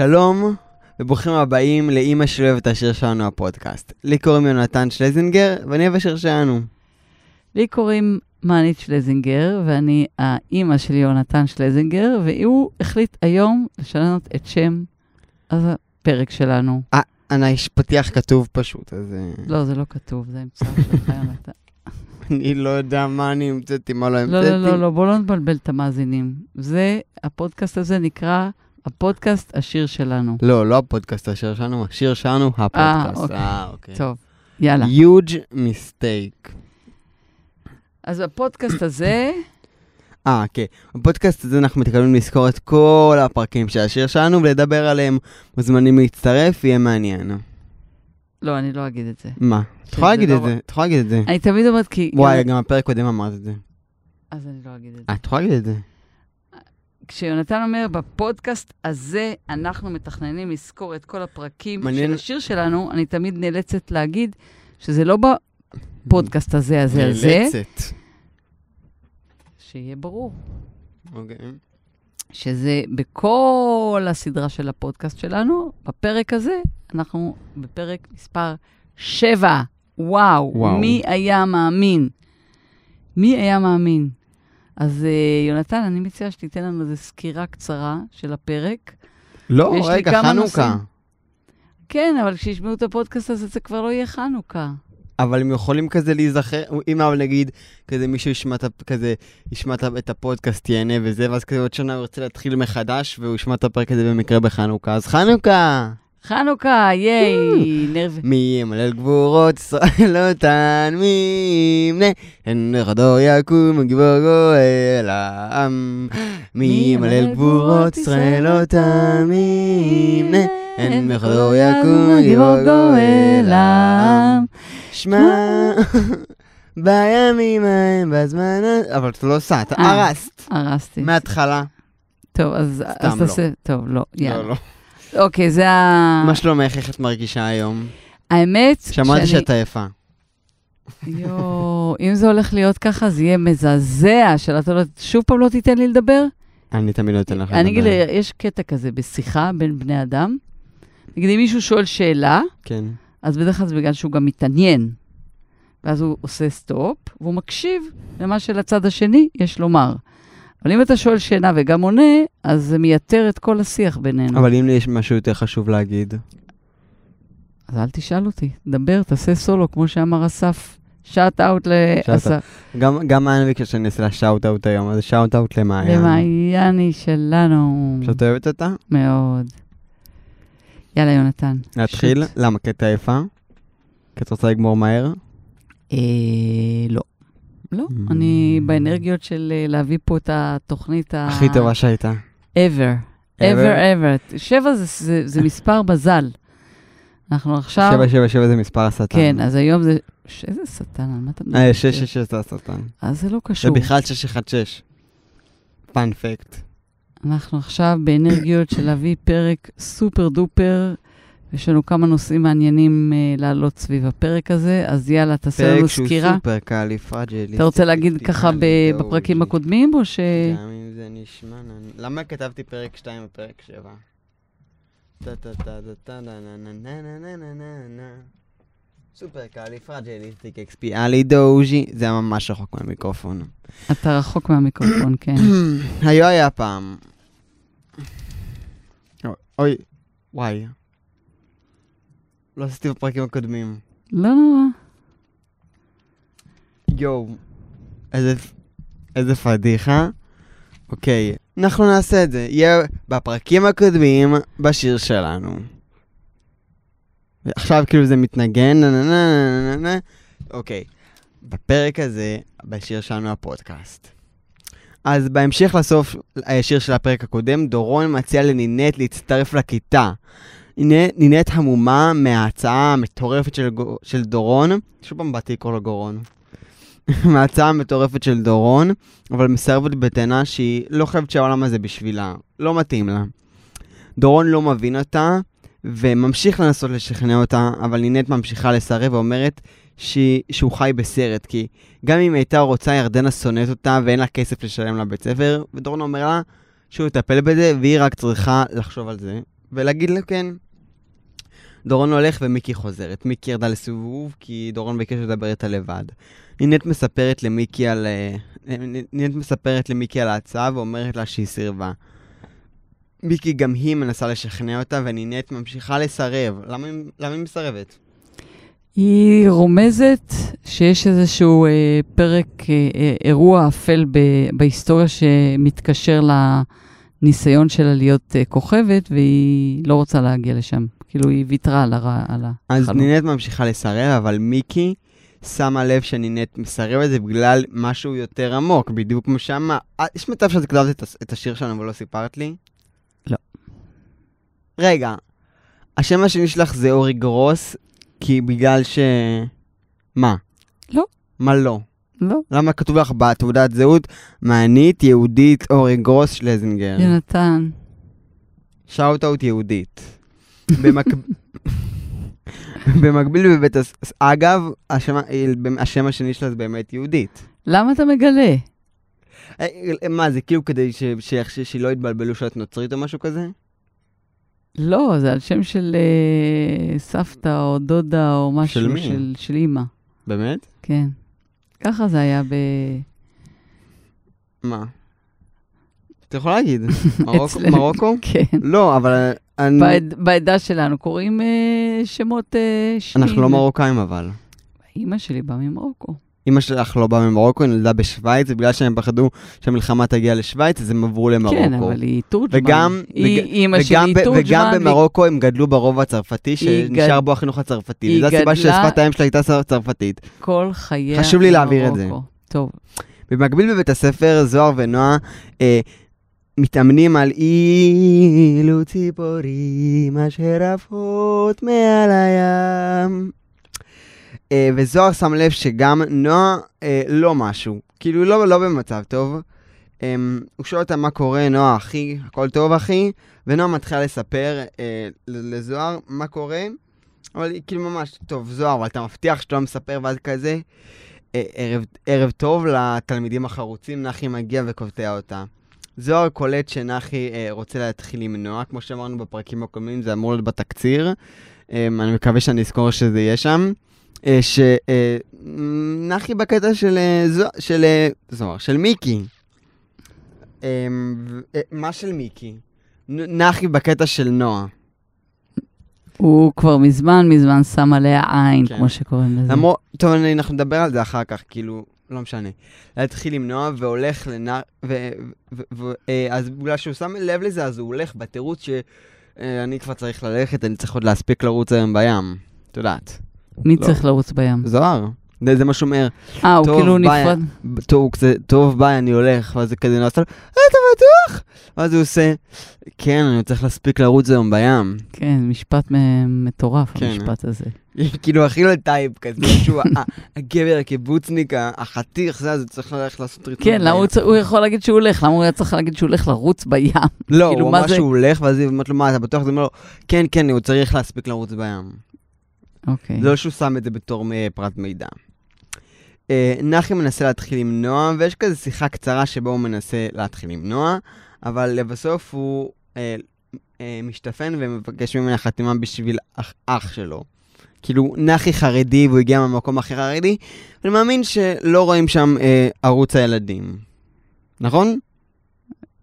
שלום, וברוכים הבאים לאימא שלי אוהבת השיר שלנו הפודקאסט. לי קוראים יונתן שלזינגר, ואני אוהב השיר שלנו. לי קוראים מאנית שלזינגר, ואני האימא של יונתן שלזינגר, והוא החליט היום לשנות את שם הפרק שלנו. אה, אני, יש פתיח כתוב פשוט, אז... אה, לא, זה לא כתוב, זה המצאה שלך, יונתן. אני לא יודע מה אני המצאתי, מה לא לא, המצאתי. לא, לא, לא, בואו לא נבלבל את המאזינים. זה, הפודקאסט הזה נקרא הפודקאסט השיר שלנו. לא, לא הפודקאסט השיר שלנו, השיר שלנו הפודקאסט. אוקיי. אה, אוקיי. טוב, יאללה. huge mistake. אז בפודקאסט הזה, אה, כן. בפודקאסט הזה אנחנו מתכוונים לזכור את כל הפרקים של השיר שלנו ולדבר עליהם. מוזמנים להצטרף, יהיה מעניין. לא, אני לא אגיד את זה. מה? את יכולה להגיד לא את זה, את יכולה להגיד את זה. אני תמיד אומרת כי... וואי, גם בפרק קודם אמרת את זה. אז אני לא אגיד את זה. אה, את יכולה להגיד את זה. כשיונתן אומר, בפודקאסט הזה אנחנו מתכננים לזכור את כל הפרקים מעניין. של השיר שלנו, אני תמיד נאלצת להגיד שזה לא בפודקאסט הזה, הזה, הזה, נאלצת. שיהיה ברור. אוקיי. שזה בכל הסדרה של הפודקאסט שלנו, בפרק הזה, אנחנו בפרק מספר 7. וואו, וואו. מי היה מאמין? מי היה מאמין? אז uh, יונתן, אני מציעה שתיתן לנו איזו סקירה קצרה של הפרק. לא, רגע, חנוכה. נושאים. כן, אבל כשישמעו את הפודקאסט הזה, זה כבר לא יהיה חנוכה. אבל הם יכולים כזה להיזכר, אם אבל נגיד, כזה מישהו ישמע כזה, ישמע את הפודקאסט, ייהנה וזה, ואז כזה עוד שנה הוא ירצה להתחיל מחדש, והוא ישמע את הפרק הזה במקרה בחנוכה, אז חנוכה! חנוכה, ייי, נרב... מי ימלל גבורות ישראל אותן, מי ימנה, הן נכדו יקום גיבור גואל העם. מי ימלל גבורות ישראל אותן, מי ימנה, הן נכדו יקום גיבור גואל העם. שמע, בימים ההם, בזמן ה... אבל אתה לא עושה, אתה אה. הרסת. הרסתי. מההתחלה. טוב, אז אז לא. טוב, לא, לא, יאללה. לא. אוקיי, זה ה... מה שלומך, איך את מרגישה היום? האמת שמעתי שאני- שאתה יפה. יואו, אם זה הולך להיות ככה, זה יהיה מזעזע, שאתה לא... שוב פעם לא תיתן לי לדבר? אני תמיד נותן לך אני אגיד, לדבר. יש קטע כזה בשיחה בין בני אדם. נגיד, אם מישהו שואל שאלה, כן. אז בדרך כלל זה בגלל שהוא גם מתעניין. ואז הוא עושה סטופ, והוא מקשיב למה שלצד השני יש לומר. אבל אם אתה שואל שאלה וגם עונה, אז זה מייתר את כל השיח בינינו. אבל אם לי יש משהו יותר חשוב להגיד. אז אל תשאל אותי, דבר, תעשה סולו, כמו שאמר אסף. shout out לאסף. גם גם מעיין ביקשה שאני אעשה לה shout out היום, אז shout out למעיין. למעייני שלנו. שאת אוהבת אותה? מאוד. יאללה, יונתן. להתחיל? למה? כי אתה יפה? כי את רוצה לגמור מהר? אה, לא. לא, Mm. אני באנרגיות של אה, להביא פה את התוכנית ה... הכי טובה שהייתה. ever. ever ever. שבע זה- זה- זה מספר בזל. אנחנו עכשיו... 777 זה מספר השטן. כן, אז היום זה... ש- איזה שטן, על מה אתה מדבר? אה, 666 זה השטן. אז זה לא זה קשור. בכלל 616. פאנפקט. אנחנו עכשיו באנרגיות של להביא פרק סופר דופר. יש לנו כמה נושאים מעניינים אה, להעלות סביב הפרק הזה, אז יאללה, תעשה לנו סקירה. פרק שהוא super cali, fragili. אתה רוצה להגיד ככה בפרקים הקודמים, או ש... גם אם זה נשמע... למה כתבתי פרק 2 ופרק 7? סופר קאלי פרג'ליסטיק אקספי אלי דוז'י, זה היה ממש רחוק מהמיקרופון. אתה רחוק מהמיקרופון, כן. היו היה פעם. אוי, וואי. לא עשיתי בפרקים הקודמים. לא נורא. יואו, איזה, איזה פדיחה. אוקיי, אנחנו נעשה את זה. יהיה בפרקים הקודמים בשיר שלנו. עכשיו כאילו זה מתנגן, נה נה נה נה נה נה. אוקיי, בפרק הזה, בשיר שלנו הפודקאסט. אז בהמשך לסוף השיר של הפרק הקודם, דורון מציע לנינט להצטרף לכיתה. נינט, נינט המומה מההצעה המטורפת של, של דורון, שוב פעם באתי לקרוא לו גורון. מההצעה המטורפת של דורון, אבל מסרבת בטענה שהיא לא חושבת שהעולם הזה בשבילה, לא מתאים לה. דורון לא מבין אותה, וממשיך לנסות לשכנע אותה, אבל נינט ממשיכה לסרב ואומרת שהיא, שהוא חי בסרט, כי גם אם הייתה רוצה, ירדנה שונאת אותה ואין לה כסף לשלם לבית ספר, ודורון אומר לה שהוא יטפל בזה, והיא רק צריכה לחשוב על זה ולהגיד לו כן. דורון הולך ומיקי חוזרת. מיקי ירדה לסיבוב כי דורון ביקש לדבר איתה לבד. נינת מספרת למיקי על... אה, נינת מספרת למיקי על ההצעה ואומרת לה שהיא סירבה. מיקי גם היא מנסה לשכנע אותה ונינת ממשיכה לסרב. למה, למה היא מסרבת? היא רומזת שיש איזשהו אה, פרק, אה, אה, אירוע אפל ב, בהיסטוריה שמתקשר לניסיון שלה להיות אה, כוכבת, והיא לא רוצה להגיע לשם. כאילו, היא ויתרה על, הר... על אז החלום. נינת ממשיכה לסרב, אבל מיקי שמה לב שנינת מסרבת זה בגלל משהו יותר עמוק, בדיוק כמו שאמר. אה, יש מצב שאת כתבת את את השיר שלנו ולא סיפרת לי? לא. רגע, השם השני שלך זה אורי גרוס, כי בגלל ש... מה? לא. מה לא? לא, למה כתוב לך בתעודת זהות מענית, יהודית, אורי גרוס, שלזינגר? יונתן. שאוט אאוט יהודית. במק- במקביל בבית הס... אגב, השם, השם השני שלה זה באמת יהודית. למה אתה מגלה? אה, מה, זה כאילו כדי ש... ש... ש... שלא יתבלבלו שאת נוצרית או משהו כזה? לא, זה על שם של אה, סבתא או דודה או משהו של מי? של, של אימא. באמת? כן. ככה זה היה ב... מה? אתה יכול להגיד. מרוקו? כן. לא, אבל אני... בעד, בעדה שלנו קוראים אה, שמות אה, שניים. אנחנו לא מרוקאים אבל. אימא שלי באה ממרוקו. אמא שלך לא באה ממרוקו, היא נולדה בשוויץ, ובגלל שהם פחדו שהמלחמה תגיע לשוויץ, אז הם עברו למרוקו. כן, אבל היא תורג'מן. וגם, היא, וג- אימא וגם, שלי ב- תורג'מן. וגם במרוקו הם גדלו ברובע הצרפתי, שנשאר גד- בו החינוך הצרפתי. היא וזו הסיבה גדלה- ששפת האם שלה הייתה צר- צרפתית. כל חייה חשוב לי להעביר את זה. במרוקו. טוב, במקביל בבית הספר, זוהר ונועה אה, מתאמנים על אילו ציפורים אשר עפות מעל הים. אה, וזוהר שם לב שגם נועה אה, לא משהו, כאילו לא, לא במצב טוב. אה, הוא שואל אותה מה קורה, נועה אחי, הכל טוב אחי? ונועה מתחילה לספר ל- לזוהר מה קורה, אבל היא כאילו ממש, טוב זוהר, אבל אתה מבטיח שאתה לא מספר ואז כזה. אה, ערב, ערב טוב לתלמידים החרוצים, נחי מגיע וקוטע אותה. זוהר קולט שנחי אה, רוצה להתחיל עם נועה, כמו שאמרנו בפרקים הקודמים, זה אמור להיות בתקציר. אה, אני מקווה שאני אזכור שזה יהיה שם. אה, שנחי בקטע של, אה, זו, של אה, זוהר, של מיקי. אה, ו- אה, מה של מיקי? נחי בקטע של נועה. הוא כבר מזמן מזמן שם עליה עין, כן. כמו שקוראים לזה. למרות, טוב, אנחנו נדבר על זה אחר כך, כאילו, לא משנה. להתחיל עם נועה והולך לנ... ו... ו... ו... אה, אז בגלל שהוא שם לב לזה, אז הוא הולך בתירוץ שאני כבר צריך ללכת, אני צריך עוד להספיק לרוץ היום בים. את יודעת. מי לא. צריך לרוץ בים? זוהר. זה, מה שהוא אומר, אה, הוא כאילו. נפרד. טוב, הוא כזה, טוב, ביי, אני הולך, ואז זה כזה נעשה לו, "אה, אתה בטוח? ואז הוא עושה, כן, אני צריך להספיק לרוץ היום בים. כן, משפט מטורף, כן. המשפט הזה. כאילו, הכי לא type כזה, שהוא הגבר, הקיבוצניק, החתיך, זה, אז הוא צריך ללכת לעשות ריצות כן, למה. הוא יכול להגיד שהוא הולך? למה הוא היה צריך להגיד שהוא הולך לרוץ בים? לא, כאילו, הוא אמר? שהוא הולך, ואז היא אומרת לו, מה, אתה בטוח? אז הוא אומר לו, כן, כן, הוא צריך להספיק לרוץ בים. אוקיי. זה לא שהוא שם את זה בתור מ- פרט מידע. אה, נחי מנסה להתחיל עם נועה, ויש כזה שיחה קצרה שבה הוא מנסה להתחיל עם נועה, אבל לבסוף הוא אה, אה, משתפן ומבקש ממנה חתימה בשביל אח, אח שלו. כאילו, נחי חרדי והוא הגיע מהמקום הכי חרדי, אני מאמין שלא רואים שם אה, ערוץ הילדים. נכון?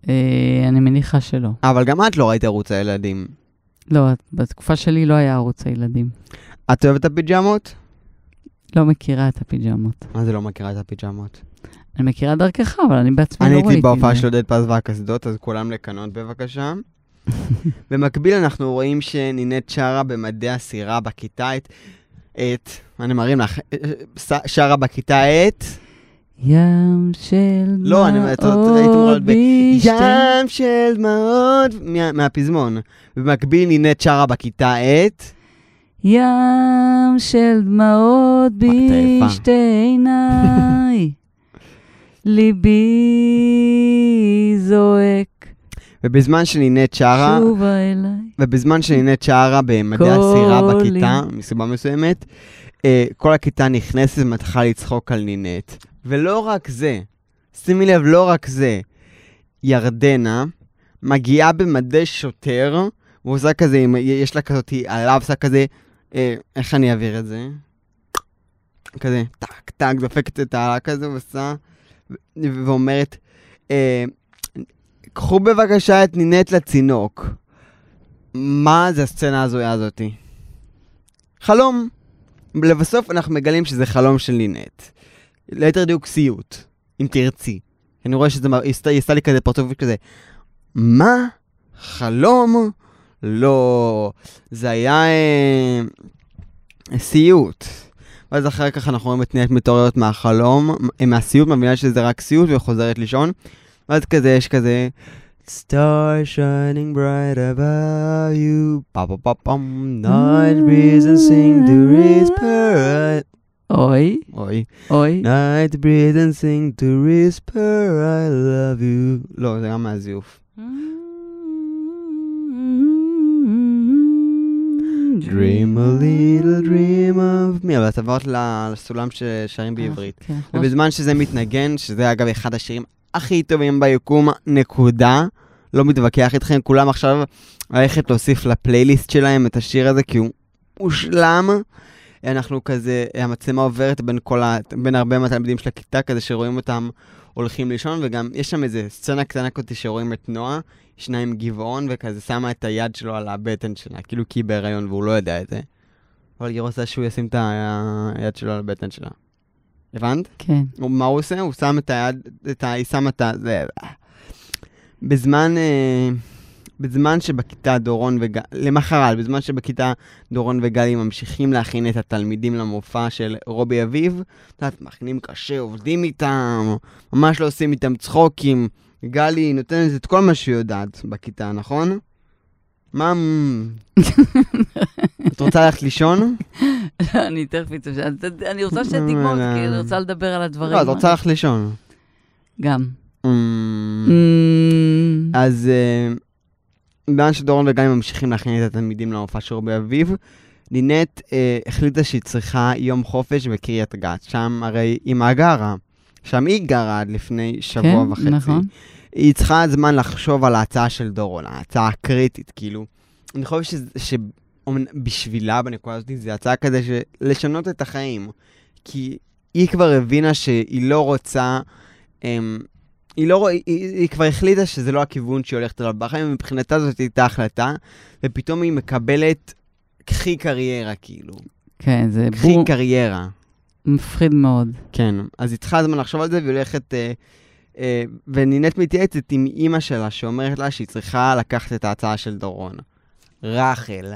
אה, אני מניחה שלא. אבל גם את לא ראית ערוץ הילדים. לא, בתקופה שלי לא היה ערוץ הילדים. את אוהבת את הפיג'מות? לא מכירה את הפיג'מות. מה זה לא מכירה את הפיג'מות? אני מכירה דרכך, אבל אני בעצמי אני לא ראיתי. הייתי בהופעה את זה. של עודד פז והקסדות, אז כולם לקנות בבקשה. במקביל אנחנו רואים שנינת שרה במדי הסירה בכיתה את... את... אני מרים לך. אה, אה, שרה בכיתה את... ים של לא, אני- דמעות היית אמורה ב-. ים של דמעות מה- מהפזמון. במקביל נינת שרה בכיתה את... ים של דמעות. בשתי עיניי, ליבי זועק ובזמן שנינת שרה... ובזמן שנינת שרה במדי כל הסירה בכיתה. מסיבה מסוימת, אה, כל הכיתה נכנסת ומתחילה לצחוק על נינת. ולא רק זה, שימי לב, לא רק זה, ירדנה מגיעה במדי שוטר הוא עושה כזה, יש לה כזאת, עליו עושה כזה, איך אני אעביר את זה? כזה, טק, טק, דופקת את העלה כזה, ועושה, ואומרת, אה, קחו בבקשה את נינט לצינוק. מה זה הסצנה ההזויה הזאתי? חלום. לבסוף אנחנו מגלים שזה חלום של נינט. ליתר דיוק סיוט, אם תרצי. אני רואה שזה, היא עשתה לי כזה פרצוף כזה, מה? חלום? לא, זה היה אה, סיוט. ואז אחר כך אנחנו רואים את נינט מתעוררת מהחלום, אה, מהסיוט, מבינה שזה רק סיוט וחוזרת לישון. ואז כזה, יש כזה... Star shining bright above you, pa pa pa pum, night breeze and sing to whisper. אוי, אוי. אוי. Night breeze and sing to whisper I love you. לא, זה גם מהזיוף. Dream a little dream of me, אבל את עברת לסולם ששרים בעברית. כן, ובזמן שזה מתנגן, שזה אגב אחד השירים הכי טובים ביקום, נקודה. לא מתווכח איתכם, כולם עכשיו ללכת להוסיף לפלייליסט שלהם את השיר הזה, כי הוא מושלם. אנחנו כזה, המצלמה עוברת בין כל ה... בין הרבה מהתלמידים של הכיתה, כזה שרואים אותם הולכים לישון, וגם יש שם איזה סצנה קטנה כזאת שרואים את נועה, ישנה עם גבעון, וכזה שמה את היד שלו על הבטן שלה, כאילו כי היא בהיריון והוא לא יודע את זה. אבל היא רוצה שהוא ישים את היד שלו על הבטן שלה. הבנת? כן. הוא- מה הוא עושה? הוא שם את היד, את ה... היא שמה את ה... זה... בזמן... אה, בזמן שבכיתה דורון וגל... למחרת, בזמן שבכיתה דורון וגלי ממשיכים להכין את התלמידים למופע של רובי אביב, את יודעת, מכינים קשה, עובדים איתם, ממש לא עושים איתם צחוקים. גלי נותנת את כל מה שהיא יודעת בכיתה, נכון? מה... את רוצה ללכת לישון? אני תכף אצא. אני רוצה שתגמור, כי אני רוצה לדבר על הדברים. לא, את רוצה ללכת לישון. גם. אמ, אמ, אז בזמן שדורון וגיא ממשיכים להכין את התלמידים למופע של רובי אביב, לינט אה, החליטה שהיא צריכה יום חופש בקריית גת, שם הרי אימא גרה. שם היא גרה עד לפני שבוע כן, וחצי. נכון. היא צריכה זמן לחשוב על ההצעה של דורון, ההצעה הקריטית, כאילו. אני חושב שבשבילה בנקודה הזאת זה הצעה כזה של לשנות את החיים. כי היא כבר הבינה שהיא לא רוצה... אמ, היא, לא, היא, היא, כבר החליטה שזה לא הכיוון שהיא הולכת אליו בחיים, ומבחינתה זאת הייתה החלטה, ופתאום היא מקבלת קחי קריירה, כאילו. כן, זה קחי בור קריירה. מפחיד מאוד. כן, אז היא צריכה זמן לחשוב על זה, והיא הולכת... אה, אה, ונינט מתייעצת עם אימא שלה, שאומרת לה שהיא צריכה לקחת את ההצעה של דורון. רחל.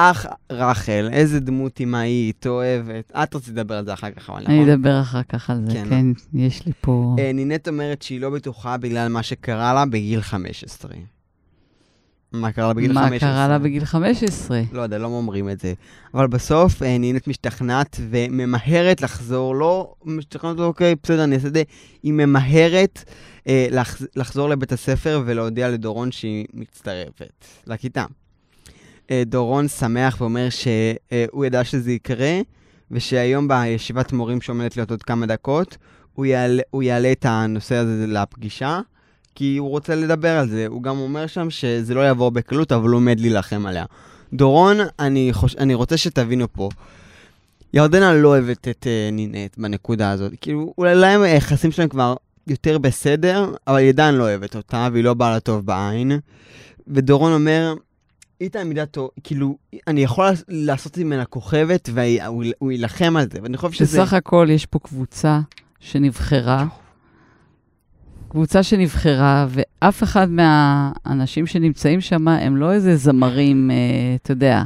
אח רחל, איזה דמות אמהית, אוהבת. את רצית לדבר על זה אחר כך, אבל נכון? אני אדבר אחר כך על זה, כן. כן, יש לי פה... אה, נינט אומרת שהיא לא בטוחה בגלל מה שקרה לה בגיל 15. מה קרה לה בגיל 15? מה קרה לה בגיל 15? לא יודע, לא אומרים את זה. אבל בסוף אה, נינט משתכנעת וממהרת לחזור, לא משתכנעת, אוקיי, בסדר, אני אעשה את זה. היא ממהרת אה, לחז, לחזור לבית הספר ולהודיע לדורון שהיא מצטרפת לכיתה. אה, דורון שמח ואומר שהוא ידע שזה יקרה, ושהיום בישיבת מורים שעומדת להיות עוד כמה דקות, הוא יעלה, הוא יעלה את הנושא הזה לפגישה, כי הוא רוצה לדבר על זה. הוא גם אומר שם שזה לא יעבור בקלות, אבל הוא עומד להילחם עליה. דורון, אני, חוש... אני רוצה שתבינו פה. ירדנה לא אוהבת את uh, נינט בנקודה הזאת. כאילו, אולי להם היחסים שלהם כבר יותר בסדר, אבל היא עדיין לא אוהבת אותה, והיא לא באה לה טוב בעין. ודורון אומר, היא תלמידה טוב, כאילו, אני יכול לעש- לעשות ממנה כוכבת, והוא הוא יילחם על זה, ואני חושב שזה... בסך הכל יש פה קבוצה שנבחרה, קבוצה שנבחרה, ואף אחד מהאנשים שנמצאים שם הם לא איזה זמרים, אה, אתה יודע.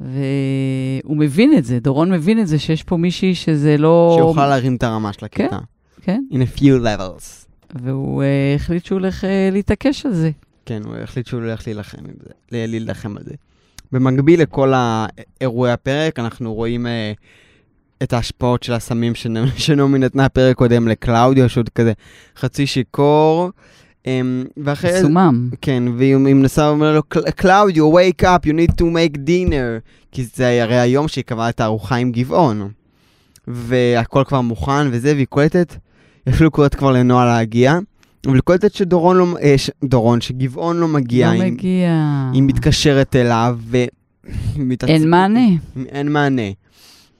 והוא מבין את זה, דורון מבין את זה, שיש פה מישהי שזה לא... שיוכל להרים את הרמה של הכיתה. כן, In a few levels. והוא אה, החליט שהוא הולך אה, להתעקש על זה. כן, הוא החליט שהוא הולך להילחם עם זה, להילחם על זה. במקביל לכל האירועי הפרק, אנחנו רואים אה, את ההשפעות של הסמים שנ- שנעמי נתנה פרק קודם לקלאודיו, שהוא כזה חצי שיכור. אה, ואחרי זה, סומם. כן, והיא היא מנסה, אומר לו, קלאודיו, wake up, you need to make dinner. כי זה הרי היום שהיא קבעה את הארוחה עם גבעון. והכל כבר מוכן וזה, והיא קולטת, היא אפילו קוראת כבר לנועה להגיע. אבל קולטת את שדורון לא, אה, ש, דורון, שגבעון לא מגיע, לא היא, מגיע. היא מתקשרת אליו, ו... מתעצ- אין מענה. אין מענה.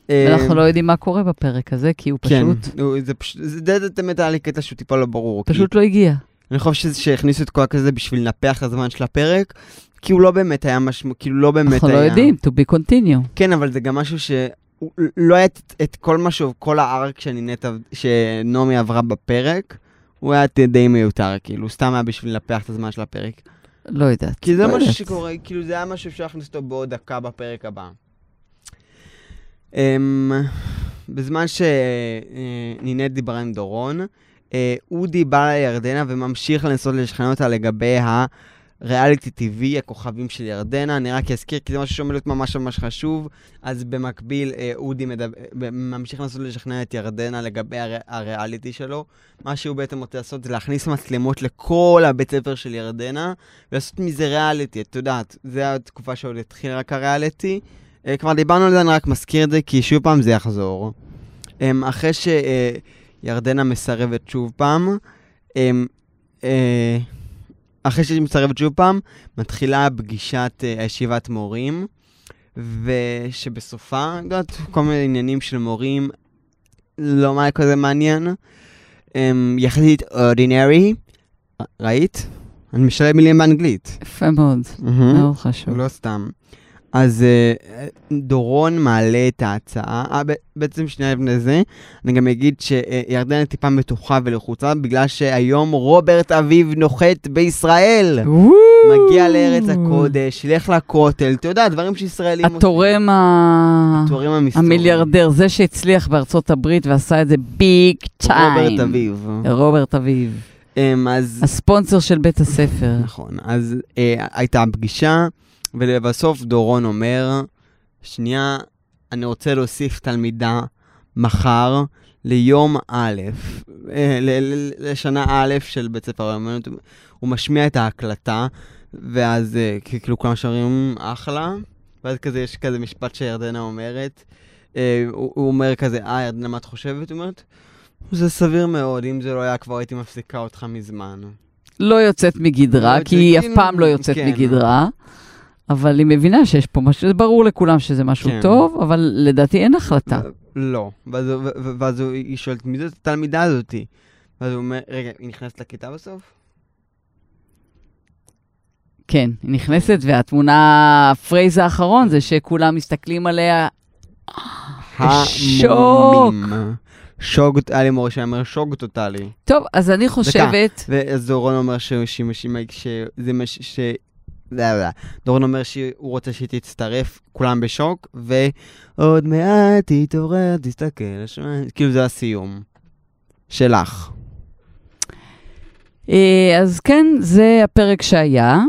ואנחנו אה, לא יודעים מה קורה בפרק הזה, כי הוא כן, פשוט, הוא- זה פשוט, זה די באמת היה לי קטע שהוא טיפה לא ברור. כי פשוט לא הגיע. אני חושב שהכניסו את כל הכזה בשביל לנפח את הזמן של הפרק, כי הוא לא באמת היה משמעות, כאילו לא באמת היה... אנחנו לא יודעים, to be continue. כן, אבל זה גם משהו ש... לא היה את, את כל משהו, כל הארק שנינת, שנעמי עברה בפרק, הוא היה די מיותר, כאילו, סתם היה בשביל לנפח את הזמן של הפרק. לא יודעת. כי זה לא משהו. שקורה, כאילו זה היה משהו שאפשר להכניס אותו בעוד דקה בפרק הבא. Um, בזמן שנינת דיברה עם דורון, אה, אודי בא לירדנה וממשיך לנסות לשכנע אותה לגבי הריאליטי TV, הכוכבים של ירדנה. אני רק אזכיר, כי זה משהו שעומד להיות ממש ממש חשוב. אז במקביל, אה, אודי מדבר, ממשיך לנסות לשכנע את ירדנה לגבי הר, הריאליטי שלו. מה שהוא בעצם רוצה לעשות זה להכניס מצלמות לכל הבית ספר של ירדנה, ולעשות מזה ריאליטי, את יודעת, זו התקופה שעוד התחיל רק הריאליטי. אה, כבר דיברנו על זה, אני רק מזכיר את זה, כי שוב פעם זה יחזור. אמ, אחרי שירדנה מסרבת שוב פעם, אמ, אה, אחרי שהיא מסרבת שוב פעם, מתחילה פגישת אה, ישיבת מורים, ושבסופה, יודעת, כל מיני עניינים של מורים, לא מה כזה מעניין. אמ, יחסית אורדינרי, ראית? אני משלם מילים באנגלית. יפה מאוד. מאוד חשוב. לא סתם. אז אה, דורון מעלה את ההצעה, אה, ב- בעצם שנייה לפני זה, אני גם אגיד שירדנה טיפה מתוחה ולחוצה, בגלל שהיום רוברט אביב נוחת בישראל. מגיע לארץ הקודש, ילך לכותל, אתה יודע, דברים שישראלים התורם ה- התורם המסתורי. המיליארדר, זה שהצליח בארצות הברית ועשה את זה ביג טיים. רוברט אביב. רוברט אביב. אמ, אז... הספונסר של בית הספר. נכון, אז אה, הייתה פגישה, ולבסוף דורון אומר, שנייה, אני רוצה להוסיף תלמידה מחר ליום א', אה, לשנה א' של בית ספר האמנות, הוא משמיע את ההקלטה, ואז אה, כאילו כולם שרים אחלה, ואז כזה יש כזה משפט שירדנה אומרת, אה, הוא, הוא אומר כזה, אה, ירדנה, מה את חושבת? היא אומרת, זה סביר מאוד, אם זה לא היה כבר הייתי מפסיקה אותך מזמן. לא יוצאת מגדרה, לא כי היא אף פעם לא יוצאת כן. מגדרה. אבל היא מבינה שיש פה משהו, זה ברור לכולם שזה משהו כן. טוב, אבל לדעתי אין החלטה. לא. ואז, ואז היא שואלת, מי זאת התלמידה הזאתי? ואז הוא אומר, רגע, היא נכנסת לכיתה בסוף? כן, היא נכנסת, והתמונה, הפרייז האחרון זה שכולם מסתכלים עליה, שוק. שוק, היה לי מורה שאומר שוק טוטאלי. טוב, אז אני חושבת, ואז דורון אומר ש- שהיא משימה, שזה מש... דורון אומר שהוא רוצה שהיא תצטרף, כולם בשוק, ועוד מעט תתעורר, תסתכל, כאילו זה הסיום. שלך. אה, אז כן, זה הפרק שהיה.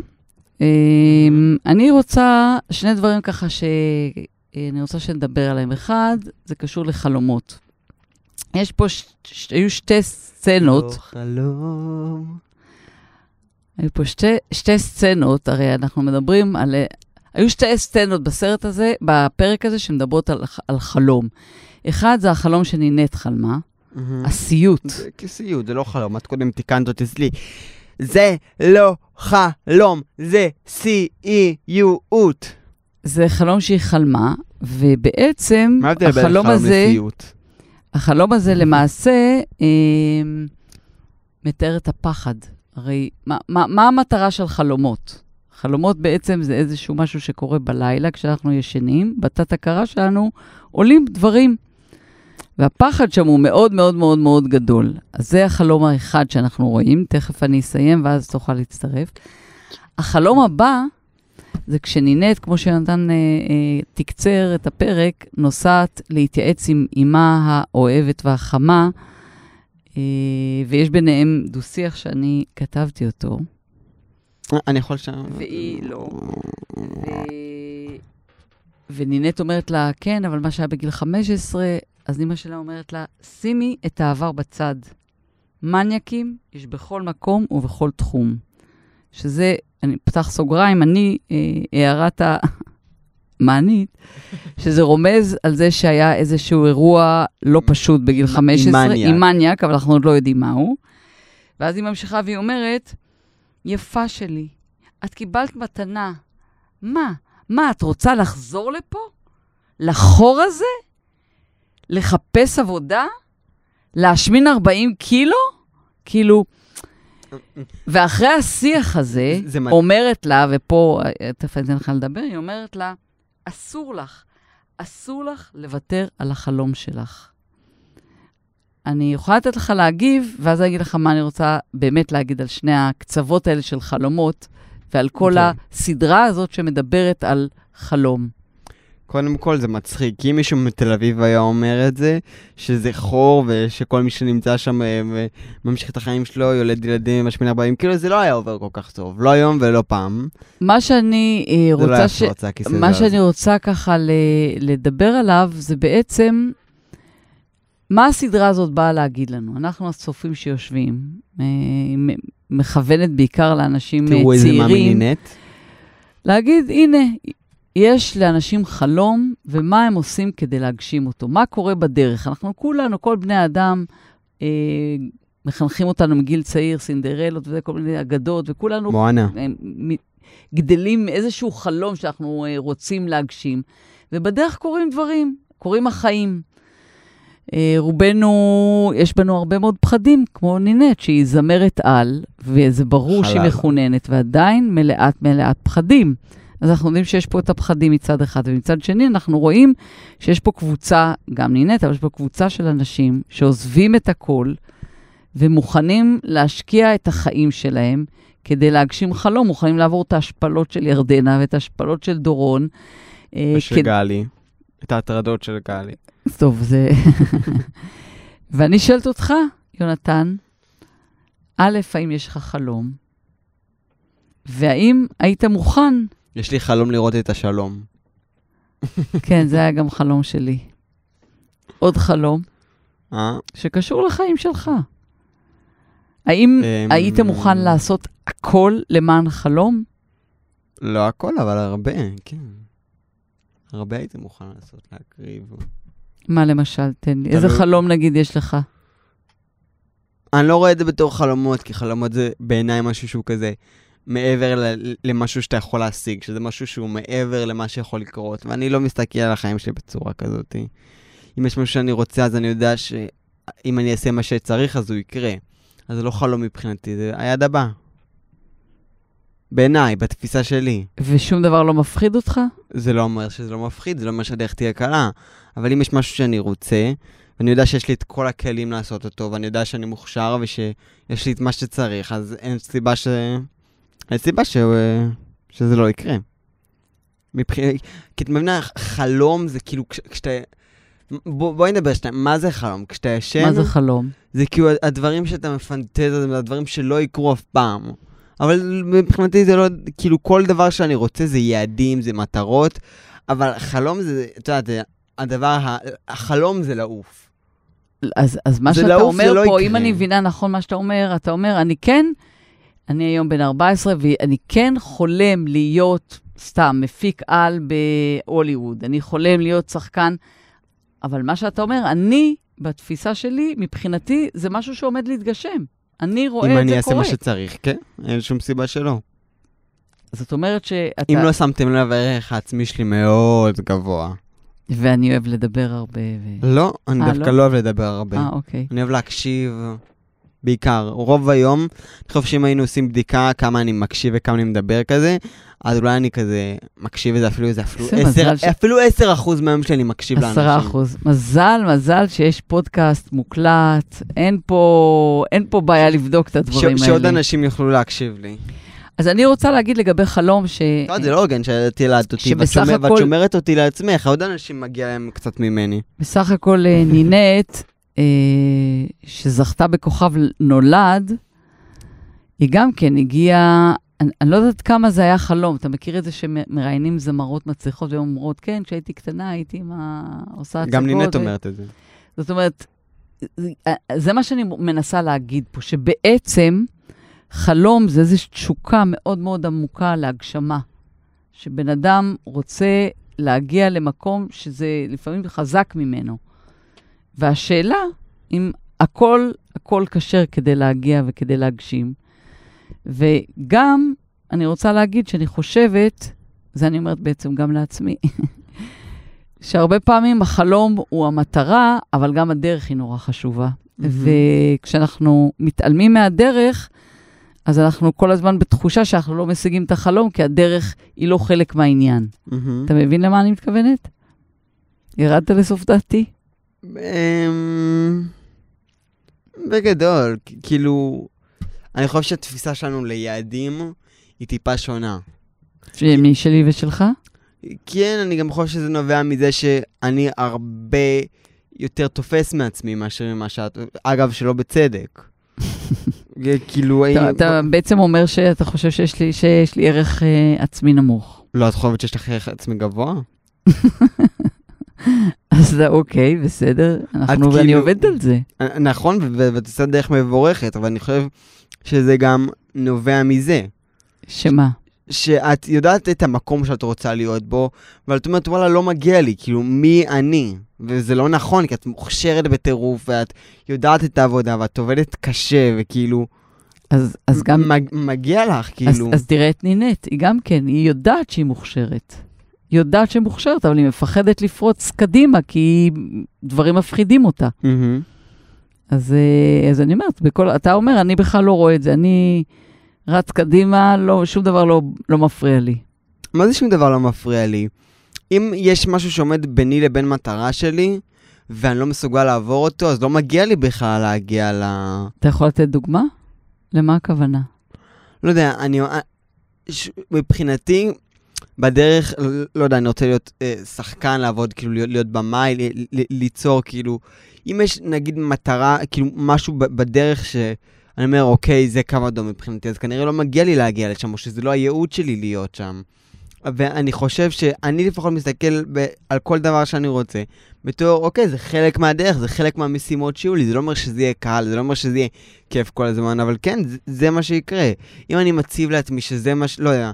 אה, אני רוצה שני דברים ככה שאני רוצה שנדבר עליהם. אחד, זה קשור לחלומות. יש פה. ש... היו שתי סצנות, לא חלום. היו פה שתי, שתי סצנות, הרי אנחנו מדברים על... היו שתי סצנות בסרט הזה, בפרק הזה, שמדברות על, על חלום. אחד זה החלום שנינת חלמה, מהמם. הסיוט. זה כסיוט, זה לא חלום, את קודם תיקנת אותי אצלי. זה לא חלום, זה סיוט. זה חלום שהיא חלמה, ובעצם מה ההבדל בין החלום חלום הזה, לסיוט? החלום הזה למעשה אה, מתאר את הפחד. הרי מה, מה, מה המטרה של חלומות? חלומות בעצם זה איזשהו משהו שקורה בלילה כשאנחנו ישנים, בתת-הכרה שלנו עולים דברים. והפחד שם הוא מאוד מאוד מאוד מאוד גדול. אז זה החלום האחד שאנחנו רואים, תכף אני אסיים ואז תוכל להצטרף. החלום הבא זה כשנינת, כמו שיונתן אה, אה, תקצר את הפרק, נוסעת להתייעץ עם אמה האוהבת והחמה, אה, ויש ביניהם דו-שיח שאני כתבתי אותו, אני יכול ש... והיא לא. ו... ונינת אומרת לה, כן, אבל מה שהיה בגיל 15, אז אימא שלה אומרת לה, שימי את העבר בצד. מניאקים יש בכל מקום ובכל תחום. שזה, אני פתח סוגריים, אני, אה, הערת המענית, שזה רומז על זה שהיה איזשהו אירוע לא פשוט בגיל עם- 15, עם מניאק. עם מניאק, אבל אנחנו עוד לא יודעים מהו. ואז היא ממשיכה והיא אומרת, יפה שלי, את קיבלת מתנה. מה? מה, את רוצה לחזור לפה? לחור הזה? לחפש עבודה? להשמין 40 קילו? כאילו... ואחרי השיח הזה, זה אומרת לה, ופה, אה, תכף אני אתן לך לדבר, היא אומרת לה, אסור לך, אסור לך לוותר על החלום שלך. אני יכולה לתת לך להגיב, ואז אני אגיד לך מה אני רוצה באמת להגיד על שני הקצוות האלה של חלומות, ועל כל אוקיי. הסדרה הזאת שמדברת על חלום. קודם כל זה מצחיק, כי אם מישהו מתל אביב היה אומר את זה, שזה חור ושכל מי שנמצא שם אה, וממשיך את החיים שלו, יולד ילדים, משמין 40, כאילו זה לא היה עובר כל כך טוב, לא היום ולא פעם. מה שאני אה, לא רוצה היה ש... פרצה, הכיסא מה. שאני רוצה ככה ל- לדבר עליו, זה בעצם, מה הסדרה הזאת באה להגיד לנו? אנחנו הצופים שיושבים, אה, מכוונת בעיקר לאנשים תראו איזה מאמין צעירים, נינט. להגיד, הנה, יש לאנשים חלום, ומה הם עושים כדי להגשים אותו? מה קורה בדרך? אנחנו כולנו, כל בני האדם, אה, מחנכים אותנו מגיל צעיר, סינדרלות וזה, כל מיני אגדות, וכולנו מואנה. הם מ- גדלים מאיזשהו חלום שאנחנו אה, רוצים להגשים, ובדרך קורים דברים, קורים החיים. אה, רובנו, יש בנו הרבה מאוד פחדים, כמו נינט, שהיא זמרת על, וזה ברור שהיא חלל. מחוננת, ועדיין מלאת מלאת פחדים. אז אנחנו יודעים שיש פה את הפחדים מצד אחד, ומצד שני אנחנו רואים שיש פה קבוצה, גם נינט, אבל יש פה קבוצה של אנשים שעוזבים את הכל ומוכנים להשקיע את החיים שלהם כדי להגשים חלום, מוכנים לעבור את ההשפלות של ירדנה ואת ההשפלות של דורון. אה, ושל כד- גלי. את ההטרדות של גלי. טוב, זה... ואני שואלת אותך, יונתן, א', האם יש לך חלום? והאם היית מוכן? יש לי חלום לראות את השלום. כן, זה היה גם חלום שלי. עוד חלום אה? שקשור לחיים שלך. האם אמ, היית מוכן לעשות הכל למען החלום? לא הכל, אבל הרבה, כן. הרבה הייתי מוכן לעשות, להקריב. מה למשל? תן לי. איזה. חלום נגיד יש לך? אני לא רואה את זה בתור חלומות, כי חלומות זה בעיניי משהו שהוא כזה מעבר ל- למשהו שאתה יכול להשיג, שזה משהו שהוא מעבר למה שיכול לקרות, ואני לא מסתכל על החיים שלי בצורה כזאת. אם יש משהו שאני רוצה, אז אני יודע שאם אני אעשה מה שצריך, אז הוא יקרה. אז זה לא חלום מבחינתי, זה היעד הבא. בעיניי, בתפיסה שלי. ושום דבר לא מפחיד אותך? זה לא אומר שזה לא מפחיד, זה לא אומר שהדרך תהיה קלה. אבל אם יש משהו שאני רוצה, ואני יודע שיש לי את כל הכלים לעשות אותו, ואני יודע שאני מוכשר ושיש לי את מה שצריך, אז אין סיבה ש... אין סיבה ש... שזה לא יקרה. מבח... כי את מבינה, חלום זה כאילו, כש... כשאתה... בוא, בואי נדבר שנייה, מה זה חלום? כשאתה ישן, מה זה חלום? זה כאילו הדברים שאתה מפנטז, זה הדברים שלא יקרו אף פעם. אבל מבחינתי זה לא, כאילו כל דבר שאני רוצה זה יעדים, זה מטרות, אבל חלום זה, את יודעת, הדבר, ה- החלום זה לעוף. אז, אז מה שאתה אומר לא פה, יקרה. אם אני מבינה נכון מה שאתה אומר, אתה אומר, אני כן, אני היום בן 14, ואני כן חולם להיות, סתם, מפיק על בהוליווד. אני חולם להיות שחקן, אבל מה שאתה אומר, אני, בתפיסה שלי, מבחינתי, זה משהו שעומד להתגשם. אני רואה אם את אני זה אעשה קורה. מה שצריך, כן? אין שום סיבה שלא. זאת אומרת שאתה... אם לא שמתם לב, הערך העצמי שלי מאוד גבוה. ואני אוהב לדבר הרבה. ו... לא, אני אה, דווקא לא? לא אוהב לדבר הרבה. אה, אוקיי. אני אוהב להקשיב, בעיקר. רוב היום, אני חושב שאם היינו עושים בדיקה כמה אני מקשיב וכמה אני מדבר כזה, אז אולי אני כזה מקשיב איזה אפילו איזה אפילו עשר, ש- אפילו עשר אחוז מהיום שלי אני מקשיב לאנשים. עשרה אחוז. מזל, מזל שיש פודקאסט מוקלט, אין פה, אין פה בעיה לבדוק את הדברים ש- האלה. שעוד אנשים יוכלו להקשיב לי. אז אני רוצה להגיד לגבי חלום ש... לא, זה לא הוגן שאת ילדת אותי, ואת שומר- הכל- שומרת אותי לעצמך, עוד אנשים מגיע להם קצת ממני. בסך הכל אה, נינט, אה, שזכתה בכוכב נולד, היא גם כן הגיעה, אני, אני לא יודעת כמה זה היה חלום. אתה מכיר את זה שמראיינים זמרות מצליחות והן אומרות, כן, כשהייתי קטנה הייתי עם ה... עושה הצגות. גם נינט ו- אומרת את זה. זאת אומרת, זה- זה מה שאני מנסה להגיד פה, שבעצם חלום זה איזו תשוקה מאוד מאוד עמוקה להגשמה. שבן אדם רוצה להגיע למקום שזה לפעמים חזק ממנו. והשאלה, אם הכל, הכל כשר כדי להגיע וכדי להגשים. וגם, אני רוצה להגיד שאני חושבת, זה אני אומרת בעצם גם לעצמי, שהרבה פעמים החלום הוא המטרה, אבל גם הדרך היא נורא חשובה. וכשאנחנו מתעלמים מהדרך, אז אנחנו כל הזמן בתחושה שאנחנו לא משיגים את החלום, כי הדרך היא לא חלק מהעניין. מהמם. אתה מבין למה אני מתכוונת? ירדת לסוף דעתי? אמ, בגדול, כאילו, אני חושב שהתפיסה שלנו ליעדים היא טיפה שונה. משלי ושלך? כן, אני גם חושב שזה נובע מזה שאני הרבה יותר תופס מעצמי מאשר ממה שאת... אגב, שלא בצדק. כאילו, אתה, בעצם אומר שאתה חושב שיש לי, שיש לי ערך אה, עצמי נמוך. לא, את חושבת שיש לך ערך עצמי גבוה? אז זה אוקיי, בסדר. אנחנו, ואני כאילו- עובדת על זה. נ- נכון, ואת עושה דרך מבורכת, אבל אני חושב שזה גם נובע מזה. שמה? שאת יודעת את המקום שאת רוצה להיות בו, אבל את אומרת, וואלה, לא מגיע לי, כאילו, מי אני? וזה לא נכון, כי את מוכשרת בטירוף, ואת יודעת את העבודה, ואת עובדת קשה, וכאילו, אז, אז גם... מג, מגיע לך, אז, כאילו. אז תראה את נינט, היא גם כן, היא יודעת שהיא מוכשרת. יודעת שהיא מוכשרת, אבל היא מפחדת לפרוץ קדימה, כי דברים מפחידים אותה. מהמם. אז, אה, אז אני אומרת, בכל, אתה אומר, אני בכלל לא רואה את זה, אני רץ קדימה, לא, שום דבר לא, לא מפריע לי. מה זה שום דבר לא מפריע לי? אם יש משהו שעומד ביני לבין מטרה שלי, ואני לא מסוגל לעבור אותו, אז לא מגיע לי בכלל להגיע ל... אתה יכול לתת דוגמה? למה הכוונה? לא יודע, אני... ש- מבחינתי, בדרך, לא יודע, אני רוצה להיות אה, שחקן, לעבוד, כאילו, להיות, להיות במאי, ליצור, כאילו, אם יש, נגיד, מטרה, כאילו, משהו בדרך ש... אני אומר, אוקיי, זה קו אדום מבחינתי, אז כנראה לא מגיע לי להגיע לשם, או שזה לא הייעוד שלי להיות שם. ואני חושב שאני לפחות מסתכל ב- על כל דבר שאני רוצה, בתור, אוקיי, זה חלק מהדרך, זה חלק מהמשימות שיהיו לי, זה לא אומר שזה יהיה קל, זה לא אומר שזה יהיה כיף כל הזמן, אבל כן, זה, זה מה שיקרה. אם אני מציב לעצמי שזה מה ש... לא יודע.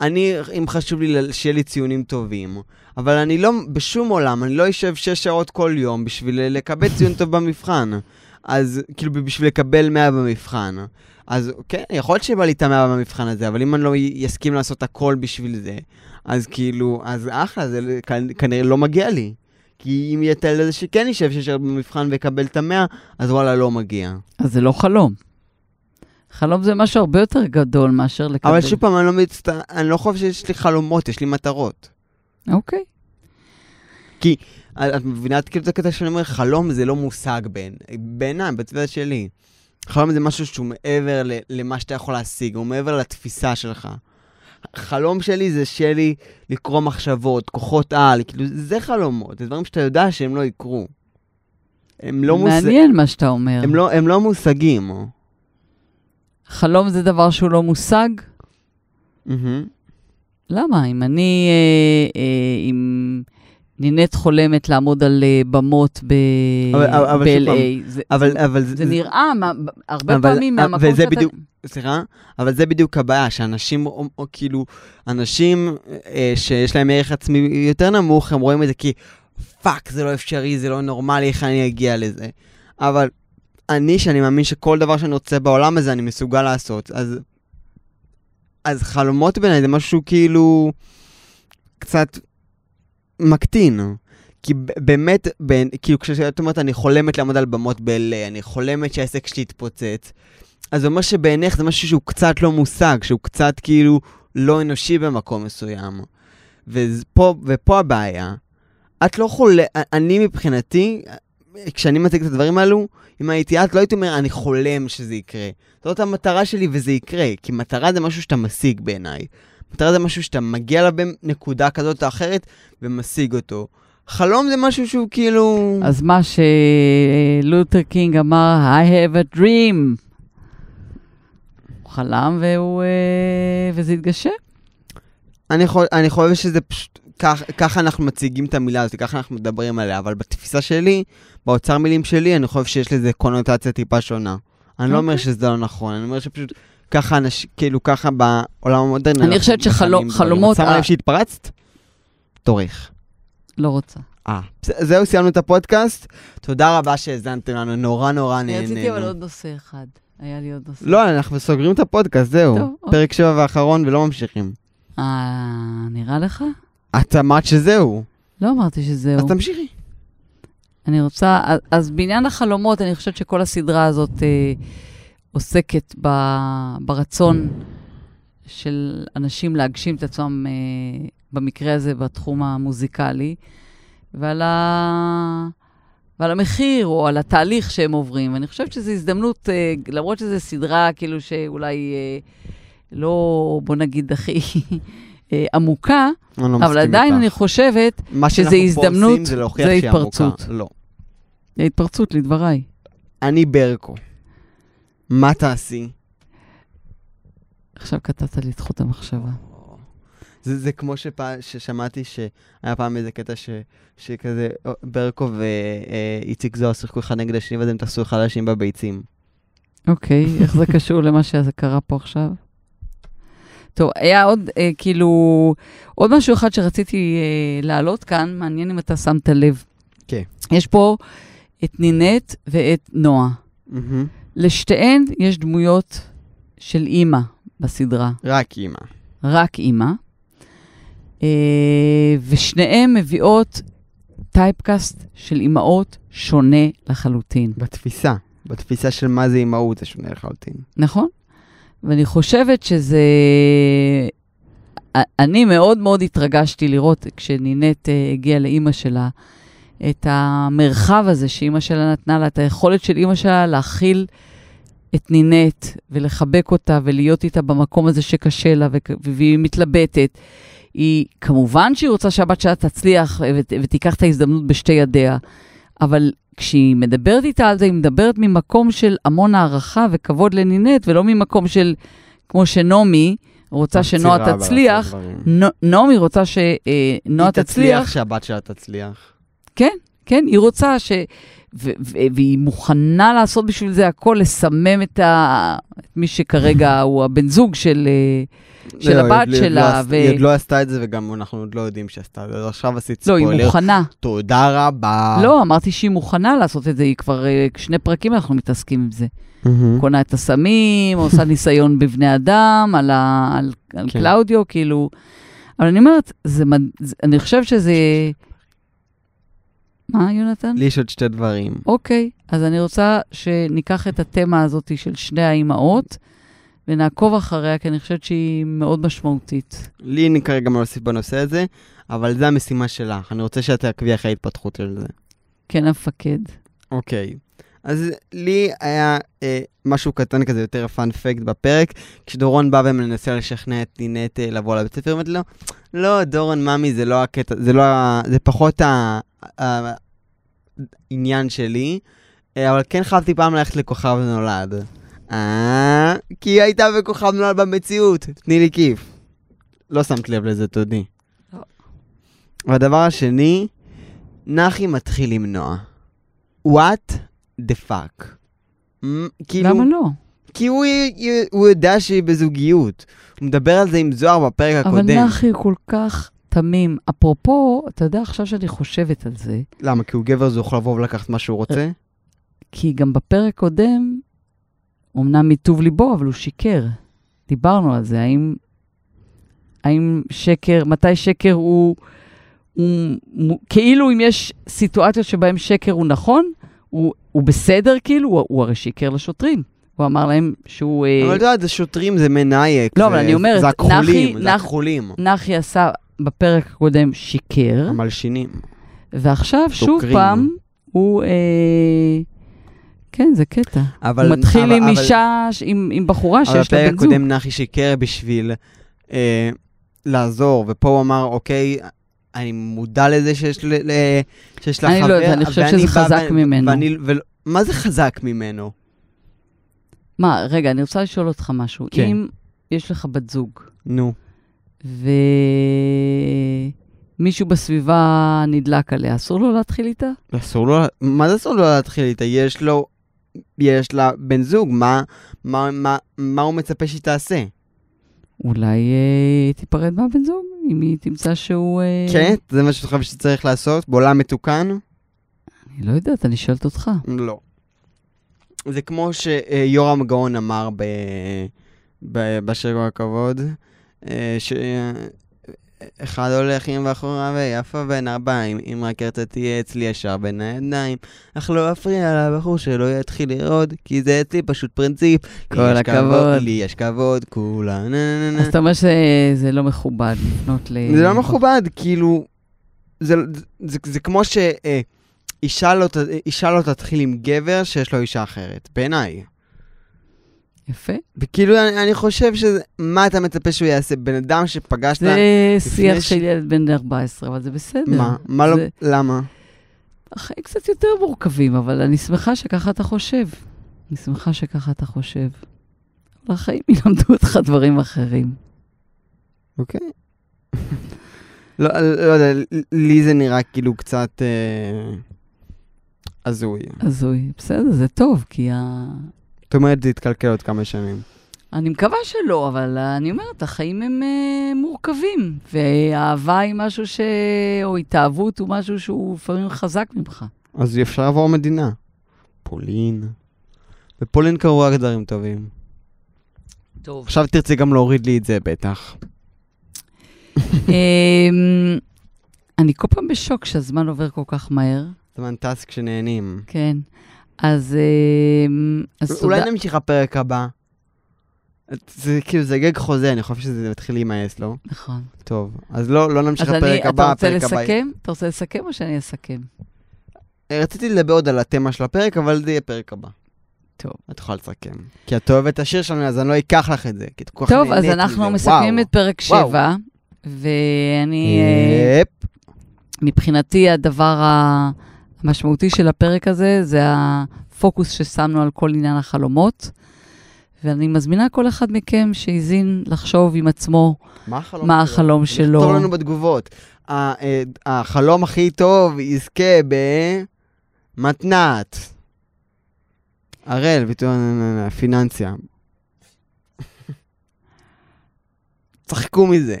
אני, אם חשוב לי שיהיה לי ציונים טובים, אבל אני לא, בשום עולם, אני לא אשב שש שעות כל יום בשביל לקבל ציון טוב במבחן. אז כאילו בשביל לקבל 100 במבחן. אז כן, יכול להיות שבא לי את המאה במבחן הזה, אבל אם אני לא אסכים לעשות הכל בשביל זה, אז כאילו, אז אחלה, זה כנראה לא מגיע לי. כי אם יהיה את הילד הזה שכן יישב שש במבחן ויקבל את המאה, אז וואלה, לא מגיע. אז זה לא חלום. חלום זה משהו הרבה יותר גדול מאשר לקבל. אבל שוב פעם, אני לא, מצט... אני לא חושב שיש לי חלומות, יש לי מטרות. אוקיי. את את מבינה את כאילו את הקטע שאני אומר, חלום זה לא מושג בין, בעיניי, בצבע שלי. חלום זה משהו שהוא מעבר ל- למה שאתה יכול להשיג, הוא מעבר לתפיסה שלך. חלום שלי זה שיהיה לי לקרוא מחשבות, כוחות על, כאילו, זה חלומות, זה דברים שאתה יודע שהם לא יקרו. הם לא, מוש... מעניין מה שאתה אומר. הם לא, הם לא מושגים. חלום זה דבר שהוא לא מושג? מהמם. למה? אם אני, אה, אה, אם נינט חולמת לעמוד על אה, במות ב- ב-LA, זה, אבל, זה, אבל זה נראה מה, הרבה אבל- פעמים אבל- מהמקום שאתה... בדיוק- סליחה? אבל זה בדיוק הבעיה, שאנשים, או, או, כאילו, אנשים אה, שיש להם ערך עצמי יותר נמוך, הם רואים את זה כי fuck, זה לא אפשרי, זה לא נורמלי, איך אני אגיע לזה. אבל אני, שאני מאמין שכל דבר שאני רוצה בעולם הזה, אני מסוגל לעשות, אז... אז חלומות בעיניי זה משהו כאילו... קצת מקטין. כי באמת, בין, כאילו כשאת אומרת, אני חולמת לעמוד על במות ב-LA, אני חולמת שהעסק שלי יתפוצץ, אז זה אומר שבעיניך זה משהו שהוא קצת לא מושג, שהוא קצת כאילו לא אנושי במקום מסוים. ופה, ופה הבעיה. את לא חולה, אני מבחינתי, כשאני מציג את הדברים האלו, אם הייתי את, לא הייתי אומר, אני חולם שזה יקרה. זאת המטרה שלי וזה יקרה, כי מטרה זה משהו שאתה משיג בעיניי. מטרה זה משהו שאתה מגיע אליו בנקודה כזאת או אחרת ומשיג אותו. חלום זה משהו שהוא כאילו... אז מה שלותר קינג אמר, I have a dream. הוא חלם והוא, אה, וזה התגשם. אני, חו... אני חושב שזה פשוט... כך, ככה אנחנו מציגים את המילה הזאת, ככה אנחנו מדברים עליה, אבל בתפיסה שלי, באוצר מילים שלי, אני חושב שיש לזה קונוטציה טיפה שונה. אני לא אומר אוקיי. שזה לא נכון, אני אומר שפשוט ככה אנשים, כאילו ככה בעולם המודרני. אני חושבת שחלום- מכנים דברים. חלומות- את שמה לב שהתפרצת? תורך. לא רוצה. אה, זהו, סיימנו את הפודקאסט. תודה רבה שהאזנתם לנו, נורא נורא נהנינו. רציתי אבל עוד נושא אחד. היה לי עוד נושא. לא, אנחנו סוגרים את הפודקאסט, זהו. טוב, פרק שבע ואחרון ולא ממשיכים. אה, נראה לך? את אמרת שזהו, לא אמרתי שזהו. אז תמשיכי. אני רוצה, אז- אז בעניין החלומות, אני חושבת שכל הסדרה הזאת אה, עוסקת ב, ברצון של אנשים להגשים את עצמם, אה, במקרה הזה בתחום המוזיקלי, ועל, ה, ועל המחיר או על התהליך שהם עוברים. אני חושבת שזו הזדמנות, אה, למרות שזו סדרה כאילו שאולי אה, לא, בוא נגיד, הכי אה, עמוקה, אני לא אבל עדיין איתך. אני חושבת, שזה הזדמנות, זה זה. התפרצות. לא. זה התפרצות לדבריי. אני ברקו. מה תעשי? עכשיו קטעת לי את חוט המחשבה. זה, זה כמו שפע, ששמעתי שהיה פעם איזה קטע ש, שכזה אה, ברקו ואיציק זוהר שיחקו אחד נגד השני ואז הם תפסו אחד לשני בביצים. אוקיי, איך זה קשור למה שקרה פה עכשיו? טוב, היה עוד, אה, כאילו, עוד משהו אחד שרציתי אה, להעלות כאן, מעניין אם אתה שמת לב. כן. יש פה את נינט ואת נועה. מהמם. לשתיהן יש דמויות של אימא בסדרה, רק אימא. רק אימא. אה, ושניהן מביאות טייפקאסט של אימהות שונה לחלוטין. בתפיסה. בתפיסה של מה זה אימהות זה שונה לחלוטין. נכון? ואני חושבת שזה... אני מאוד מאוד התרגשתי לראות כשנינט אה, הגיעה לאימא שלה, את המרחב הזה שאימא שלה נתנה לה, את היכולת של אימא שלה להכיל את נינט ולחבק אותה ולהיות איתה במקום הזה שקשה לה והיא מתלבטת. היא, כמובן שהיא רוצה שהבת שלה תצליח ות, ותיקח את ההזדמנות בשתי ידיה, אבל כשהיא מדברת איתה על זה, היא מדברת ממקום של המון הערכה וכבוד לנינט, ולא ממקום של, כמו שנעמי רוצה שנועה תצליח, נעמי רוצה שנועה היא תצליח, שהבת שלה תצליח. כן, כן, היא רוצה ש... ו- ו- והיא מוכנה לעשות בשביל זה הכל, לסמם את, ה... את מי שכרגע הוא הבן זוג של, אה, של לא, הבת היא לא שלה. עשתה- ו... היא עוד לא עשתה את זה וגם אנחנו עוד לא יודעים שעשתה את זה. עכשיו עשית לא, היא ספוילר. מוכנה. תודה רבה. לא, אמרתי שהיא מוכנה לעשות את זה, היא כבר אה, שני פרקים אנחנו מתעסקים עם זה. מהמם. קונה את הסמים, עושה ניסיון בבני אדם, על, ה, על, על כן. קלאודיו, כאילו. אבל אני אומרת, זה, אני חושב שזה... מה, יונתן? לי יש עוד שתי דברים. אוקיי, אז אני רוצה שניקח את התמה הזאת של שני האימהות, ונעקוב אחריה, כי אני חושבת שהיא מאוד משמעותית. לי אין כרגע מה להוסיף בנושא הזה, אבל זו המשימה שלך. אני רוצה שאת תעקבי אחרי ההתפתחות של זה. כן, המפקד. אוקיי. אז לי היה אה, משהו קטן כזה, יותר פאנפקט בפרק, כשדורון בא ומנסה לשכנע את נינט אה, לבוא לבית ספר, אמרתי לו, לא, דורון, ממי, זה לא הקטע, זה לא ה... זה פחות ה- ה- העניין שלי, אה, אבל כן חייבתי פעם ללכת לכוכב נולד. אה, כי היא הייתה בכוכב נולד במציאות, תני לי כיף. לא שמת לב לזה, תודי. לא. והדבר השני, נחי מתחיל למנוע. What the fuck? כאילו, למה לא? כי הוא, הוא יודע שהיא בזוגיות. הוא מדבר על זה עם זוהר בפרק אבל הקודם. נחי הוא כל כך תמים. אפרופו, אתה יודע, עכשיו שאני חושבת על זה, למה? כי הוא גבר, אז הוא יכול לבוא ולקחת מה שהוא רוצה? כי גם בפרק קודם, אמנם מטוב ליבו, אבל הוא שיקר. דיברנו על זה, האם, האם שקר, מתי שקר הוא, הוא, הוא, כאילו אם יש סיטואציות שבהן שקר הוא נכון, הוא, הוא בסדר כאילו, הוא, הוא הרי שיקר לשוטרים. הוא אמר להם שהוא... אה, אבל אתה יודע, זה שוטרים, זה מנייק. לא, אבל אני אומרת, זה הכחולים, זה הכחולים. נחי עשה בפרק הקודם שיקר, המלשינים. ועכשיו שוב דוקרים. פעם הוא... אה, כן, זה קטע. אבל... הוא מתחיל אבל- עם אבל- אישה, עם, עם בחורה אבל שיש לה בפרק בן זוג. הקודם נחי שיקר בשביל אה, לעזור, ופה הוא אמר, אוקיי, אני מודע לזה שיש, ל, ל, שיש לך אני לא חבר, יודעת, אני חושבת ואני שזה חזק ו- ממנו. ואני, ו, מה זה חזק ממנו? מה, רגע, אני רוצה לשאול אותך משהו. כן. אם יש לך בת זוג, נו. ומישהו בסביבה נדלק עליה, אסור לו להתחיל איתה? אסור לו, מה זה אסור לו להתחיל איתה? יש לו, יש לה בן זוג, מה, מה, מה, מה הוא מצפה שהיא תעשה? אולי אה, תיפרד מהבן זוג, אם היא תמצא שהוא... אה, כן? זה מה שאת חושבת שצריך לעשות? בעולם מתוקן? אני לא יודעת, אני שואלת אותך. לא. זה כמו שיורם גאון אמר ב... ב... בשיר הכבוד, אה, שאחד הולך עם בחורה ויפה בין ארבעים, אם רק ארצה תהיה אצלי ישר בין הידיים, אך לא אפריע לבחור שלא יתחיל לרעוד, כי זה אצלי פשוט פרינציפ. כל הכבוד. לי יש כבוד, כולה נה נה נה. אז אתה אומר שזה לא מכובד לפנות ל... זה לא מכובד, כאילו, זה, זה, זה, זה כמו שאישה לא, ת- אישה לא תתחיל עם גבר שיש לו אישה אחרת, בעיניי. יפה. וכאילו, אני, אני חושב שזה, מה אתה מצפה שהוא יעשה? בן אדם שפגשת, זה שיח ש- של ילד בן 14, אבל זה בסדר. מה? מה לא, זה- למה? החיים קצת יותר מורכבים, אבל אני שמחה שככה אתה חושב. אני שמחה שככה אתה חושב. אבל החיים ילמדו אותך דברים אחרים. אוקיי. לא, לא יודע, לי זה נראה כאילו קצת אה, הזוי. הזוי. בסדר, זה טוב, כי ה... זאת אומרת, זה יתקלקל עוד כמה שנים. אני מקווה שלא, אבל אני אומרת, החיים הם uh, מורכבים, ואהבה היא משהו ש... או התאהבות הוא משהו שהוא לפעמים חזק ממך. אז אפשר לעבור מדינה. פולין. בפולין קרו רק דברים טובים. טוב. עכשיו תרצי גם להוריד לי את זה בטח. אמ, אני כל פעם בשוק שהזמן עובר כל כך מהר, זמן טס כשנהנים. כן. אז, אמ, אז אולי תודה. נמשיך לפרק הבא. זה כאילו, זה גג חוזה, אני חושב שזה מתחיל להימאס, לא? נכון. טוב, אז לא, לא נמשיך אז אני, לפרק הבא, אתה רוצה הפרק הבא. לסכם? אתה רוצה לסכם או שאני אסכם? רציתי לדבר עוד על התמה של הפרק, אבל זה יהיה פרק הבא. טוב. את יכולה לסכם. כי את אוהבת את השיר שלנו, אז אני לא אקח לך את זה. כי את כל כך טוב, אז נהנית אנחנו מזה, מסכמים וואו. את פרק וואו. 7, ואני, אה, יפ. מבחינתי הדבר המשמעותי של הפרק הזה, זה הפוקוס ששמנו על כל עניין החלומות. ואני מזמינה כל אחד מכם שהזין לחשוב עם עצמו מה החלום מה שלו? החלום שלו. לכתוב לנו בתגובות. אה, החלום הכי טוב יזכה במתנת. הראל, ביטוי פיננסיה. צחקו מזה.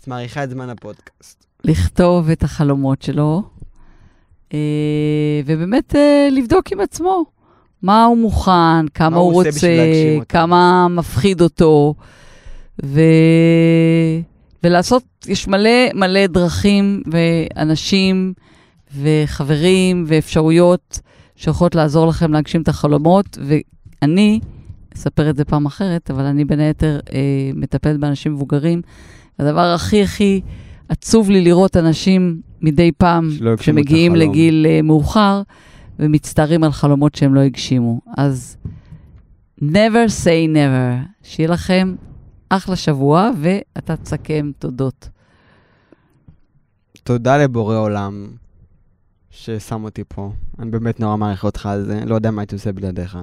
את מעריכה את זמן הפודקאסט. לכתוב את החלומות שלו, אה, ובאמת אה, לבדוק עם עצמו מה הוא מוכן, כמה מה הוא הוא רוצה. כמה מפחיד אותו, ו... ולעשות, יש מלא מלא דרכים ואנשים וחברים ואפשרויות שיכולות לעזור לכם להגשים את החלומות, ואני, אספר את זה פעם אחרת, אבל אני בין היתר אה, מטפלת באנשים מבוגרים. הדבר הכי הכי עצוב לי לראות אנשים מדי פעם שמגיעים. לגיל אה, מאוחר ומצטערים על חלומות שהם לא הגשימו. אז never say never. שיהיה לכם אחלה שבוע, ואתה תסכם תודות. תודה לבורא עולם ששם אותי פה. אני באמת נורא מעריך אותך על זה, לא יודע מה הייתי עושה בלעדיך.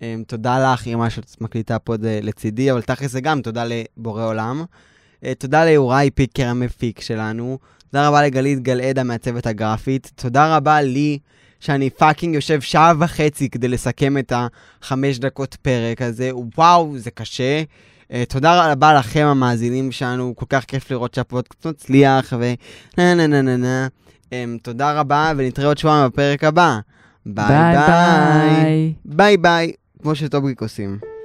Um, תודה לך, אמא שאת מקליטה פה זה לצידי, אבל תכל'ס זה גם תודה לבורא עולם. Uh, תודה ליוראי פיקר המפיק שלנו. תודה רבה לגלית גלעד המעצבת הגרפית. תודה רבה לי, שאני fucking יושב שעה וחצי כדי לסכם את החמש דקות פרק הזה. וואו, זה קשה. Uh, תודה רבה לכם המאזינים שלנו, כל כך כיף לראות שהפודקאסט מצליח ו... נה נה נה נה נה. Um, תודה רבה, ונתראה עוד שבועיים בפרק הבא. ביי ביי. ביי. ביי כמו שטוביק עושים.